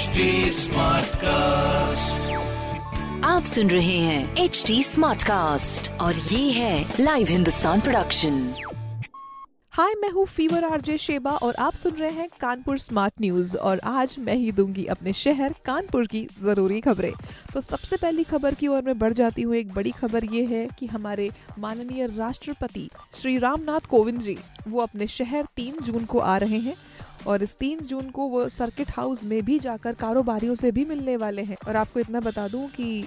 HD Smartcast. आप सुन रहे हैं एच डी स्मार्ट कास्ट और ये है लाइव हिंदुस्तान प्रोडक्शन हाय मैं हूँ फीवर आरजे शेबा और आप सुन रहे हैं कानपुर स्मार्ट न्यूज़ और आज मैं ही दूँगी अपने शहर कानपुर की ज़रूरी खबरें। तो सबसे पहली खबर की ओर मैं बढ़ जाती हूँ। एक बड़ी खबर ये है कि हमारे माननीय राष्ट्रपति श्री रामनाथ कोविंद जी वो अपने शहर तीन जून को आ रहे हैं। और इस तीन जून को वो सर्किट हाउस में भी जाकर कारोबारियों से भी मिलने वाले हैं। और आपको इतना बता दूँ कि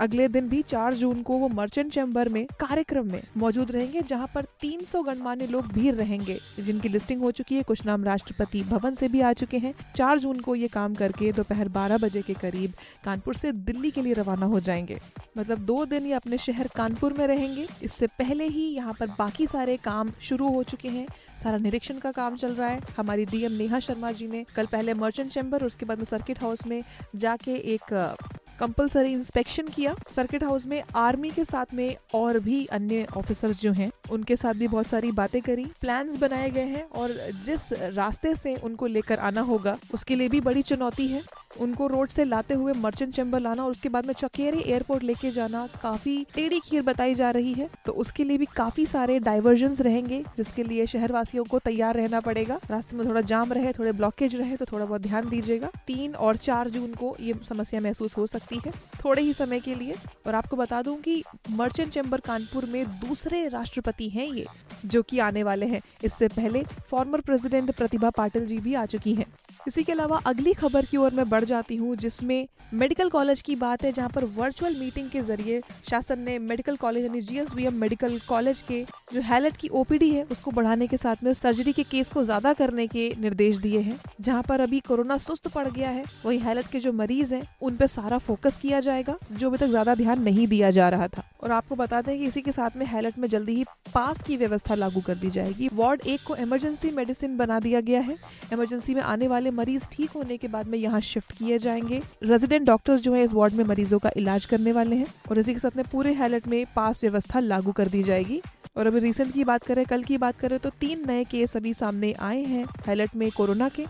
अगले दिन भी चार जून को वो मर्चेंट चैम्बर में कार्यक्रम में मौजूद रहेंगे, जहाँ पर 300 गणमान्य लोग भीड़ रहेंगे, जिनकी लिस्टिंग हो चुकी है। कुछ नाम राष्ट्रपति भवन से भी आ चुके हैं। चार जून को ये काम करके दोपहर बारह बजे के करीब कानपुर से दिल्ली के लिए रवाना हो जाएँगे। मतलब दो दिन ये अपने शहर कानपुर में रहेंगे। इससे पहले ही यहाँ पर बाकी सारे काम शुरू हो चुके हैं। सारा निरीक्षण का काम चल रहा है। हमारी डीएम नेहा शर्मा जी ने कल पहले मर्चेंट चैम्बर उसके बाद में सर्किट हाउस में जाके एक कंपलसरी इंस्पेक्शन किया। सर्किट हाउस में आर्मी के साथ में और भी अन्य ऑफिसर्स जो हैं, उनके साथ भी बहुत सारी बातें करी। प्लान्स बनाए गए हैं और जिस रास्ते से उनको लेकर आना होगा, उसके लिए भी बड़ी चुनौती है। उनको रोड से लाते हुए मर्चेंट चैम्बर लाना और उसके बाद में चकेरी एयरपोर्ट लेके जाना काफ़ी टेढ़ी खीर बताई जा रही है। तो उसके लिए भी काफ़ी सारे डाइवर्जन रहेंगे, जिसके लिए शहरवासियों को तैयार रहना पड़ेगा। रास्ते में थोड़ा जाम रहे, थोड़े ब्लॉकेज रहे तो थोड़ा बहुत ध्यान दीजिएगा। तीन और चार जून को ये समस्या महसूस हो सकती है, थोड़े ही समय के लिए। और आपको बता दूँ कि मर्चेंट चैम्बर कानपुर में दूसरे राष्ट्रपति हैं ये, जो कि आने वाले हैं। इससे पहले फॉर्मर प्रेसिडेंट प्रतिभा पाटिल जी भी आ चुकी हैं। इसी के अलावा अगली खबर की ओर मैं बढ़ जाती हूँ, जिसमें मेडिकल कॉलेज की बात है, जहाँ पर वर्चुअल मीटिंग के ज़रिए शासन ने मेडिकल कॉलेज यानी जीएसवीएम मेडिकल कॉलेज के जो हैलट की ओपीडी है, उसको बढ़ाने के साथ में सर्जरी के केस को ज़्यादा करने के निर्देश दिए हैं। जहाँ पर अभी कोरोना सुस्त पड़ गया है, वही हैलट के जो मरीज़ हैं, उन पे सारा फोकस किया जाएगा, जो अभी तक ज़्यादा ध्यान नहीं दिया जा रहा था। और आपको बता दें कि इसी के साथ में हैलट में जल्दी ही पास की व्यवस्था लागू कर दी जाएगी। वार्ड एक को इमरजेंसी मेडिसिन बना दिया गया है। इमरजेंसी में आने वाले मरीज़ ठीक होने के बाद में यहाँ शिफ्ट किए जाएँगे। रेजिडेंट डॉक्टर्स जो है इस वार्ड में मरीजों का इलाज करने वाले हैं और इसी के साथ में पूरे हैलट में पास व्यवस्था लागू कर दी जाएगी। और अभी रिसेंट की बात करें, कल की बात करें तो तीन नए केस अभी सामने आए हैं हैलट में कोरोना के।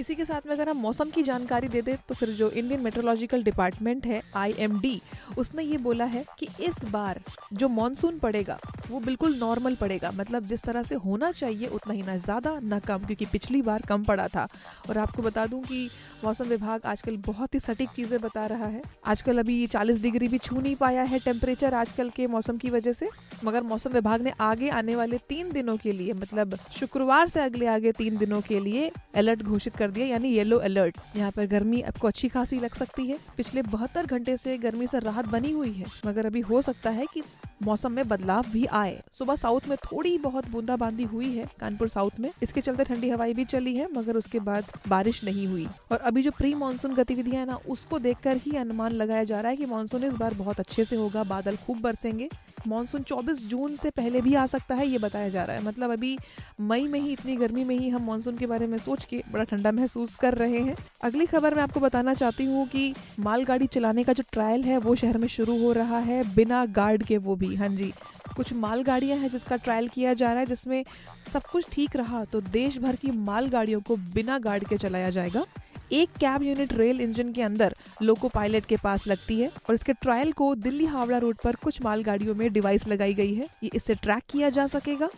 इसी के साथ में अगर हम मौसम की जानकारी दे दे तो फिर जो इंडियन मेट्रोलॉजिकल डिपार्टमेंट है आईएमडी उसने ये बोला है कि इस बार जो मानसून पड़ेगा वो बिल्कुल नॉर्मल पड़ेगा। मतलब जिस तरह से होना चाहिए, उतना ही ना, ज़्यादा ना कम, क्योंकि पिछली बार कम पड़ा था। और आपको बता दूँ कि मौसम विभाग आजकल बहुत ही सटीक चीज़ें बता रहा है। आजकल अभी 40 डिग्री भी छू नहीं पाया है टेम्परेचर आजकल के मौसम की वजह से। मगर मौसम विभाग ने आगे आने वाले तीन दिनों के लिए मतलब शुक्रवार से अगले आगे तीन दिनों के लिए अलर्ट घोषित कर दिया, यानी येलो अलर्ट यहाँ पर गर्मी आपको अच्छी खासी लग सकती है। पिछले बहत्तर घंटे से गर्मी से राहत बनी हुई है। मगर अभी हो सकता है कि मौसम में बदलाव भी आए। सुबह साउथ में थोड़ी बहुत बूंदाबांदी हुई है, कानपुर साउथ में। इसके चलते ठंडी हवाई भी चली है, मगर उसके बाद बारिश नहीं हुई। और अभी जो प्री मानसून गतिविधियाँ है ना, उसको देखकर ही अनुमान लगाया जा रहा है कि मानसून इस बार बहुत अच्छे से होगा, बादल खूब बरसेंगे। मानसून 24 जून से पहले भी आ सकता है, ये बताया जा रहा है। मतलब अभी मई में ही, इतनी गर्मी में ही हम मानसून के बारे में सोच के बड़ा ठंडा महसूस कर रहे हैं। अगली खबर मैं आपको बताना चाहती हूँ कि मालगाड़ी चलाने का जो ट्रायल है, वो शहर में शुरू हो रहा है, बिना गार्ड के वो भी। हाँ जी, कुछ मालगाड़ियाँ हैं जिसका ट्रायल किया जा रहा है, जिसमें सब कुछ ठीक रहा तो देश भर की मालगाड़ियों को बिना गार्ड के चलाया जाएगा। एक कैब यूनिट रेल इंजन के अंदर लोको पायलट के पास लगती है और इसके ट्रायल को दिल्ली हावड़ा रोड पर कुछ मालगाड़ियों में डिवाइस लगाई गई है। ये इससे ट्रैक किया जा सकेगा।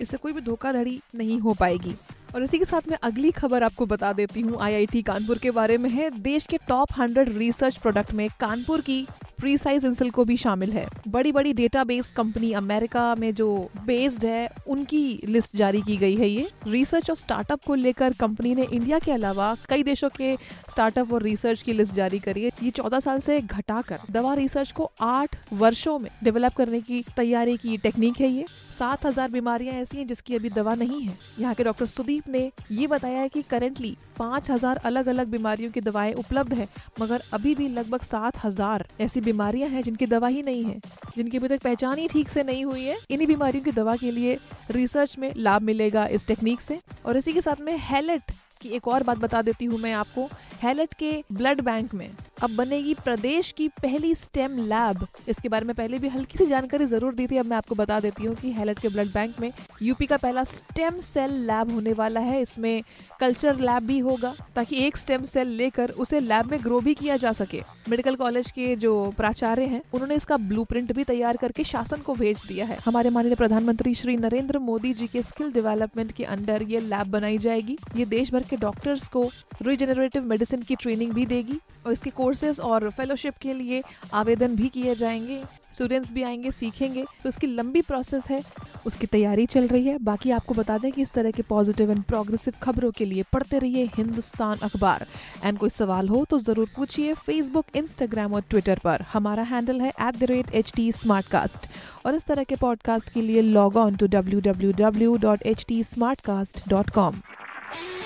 इससे कोई भी धोखाधड़ी नहीं हो पाएगी। और इसी के साथ मैं अगली खबर आपको बता देती हूँ। आईआईटी कानपुर के बारे में है। देश के टॉप हंड्रेड रिसर्च प्रोडक्ट में कानपुर की प्रीसाइज इंसिल को भी शामिल है। बड़ी बड़ी डेटा डेटाबेस कंपनी अमेरिका में जो बेस्ड है, उनकी लिस्ट जारी की गई है ये। रिसर्च और स्टार्टअप को लेकर कंपनी ने इंडिया के अलावा कई देशों के स्टार्टअप और रिसर्च की लिस्ट जारी करी है। ये चौदह साल से घटाकर दवा रिसर्च को आठ वर्षों में डेवलप करने की तैयारी की टेक्निक है ये। सात हज़ार बीमारियाँ ऐसी हैं जिसकी अभी दवा नहीं है। यहाँ के डॉक्टर सुदीप ने ये बताया है कि करेंटली पाँच हज़ार अलग अलग बीमारियों की दवाएँ उपलब्ध है, मगर अभी भी लगभग सात हज़ार ऐसी बीमारियाँ हैं जिनकी दवा ही नहीं है, जिनकी अभी तक पहचान ही ठीक से नहीं हुई है। इन्हीं बीमारियों की दवा के लिए रिसर्च में लाभ मिलेगा इस टेक्निक से। और इसी के साथ में हेलेट की एक और बात बता देती हूँ मैं आपको। हेलेट के ब्लड बैंक में अब बनेगी प्रदेश की पहली स्टेम लैब। इसके बारे में पहले भी हल्की सी जानकारी ज़रूर दी थी। अब मैं आपको बता देती हूँ कि हेलट के ब्लड बैंक में यूपी का पहला स्टेम सेल लैब होने वाला है। इसमें कल्चर लैब भी होगा, ताकि एक स्टेम सेल लेकर उसे लैब में ग्रो भी किया जा सके। मेडिकल कॉलेज के जो प्राचार्य हैं, उन्होंने इसका ब्लूप्रिंट भी तैयार करके शासन को भेज दिया है। हमारे माननीय प्रधानमंत्री श्री नरेंद्र मोदी जी के स्किल डेवलपमेंट के अंडर ये लैब बनाई जाएगी। ये देश भर के डॉक्टर्स को रिजेनरेटिव मेडिसिन की ट्रेनिंग भी देगी और इसके कोर्सेज और फेलोशिप के लिए आवेदन भी किए जाएँगे। स्टूडेंट्स भी आएँगे, सीखेंगे। तो इसकी लंबी प्रोसेस है। उसकी तैयारी चल रही है। बाकी आपको बता दें कि इस तरह के पॉजिटिव एंड प्रोग्रेसिव खबरों के लिए पढ़ते रहिए हिंदुस्तान अखबार। एंड कोई सवाल हो तो ज़रूर पूछिए फेसबुक इंस्टाग्राम और ट्विटर पर। हमारा हैंडल है at the rate H T और इस तरह के पॉडकास्ट के लिए log on to W W W dot H T smart cast dot com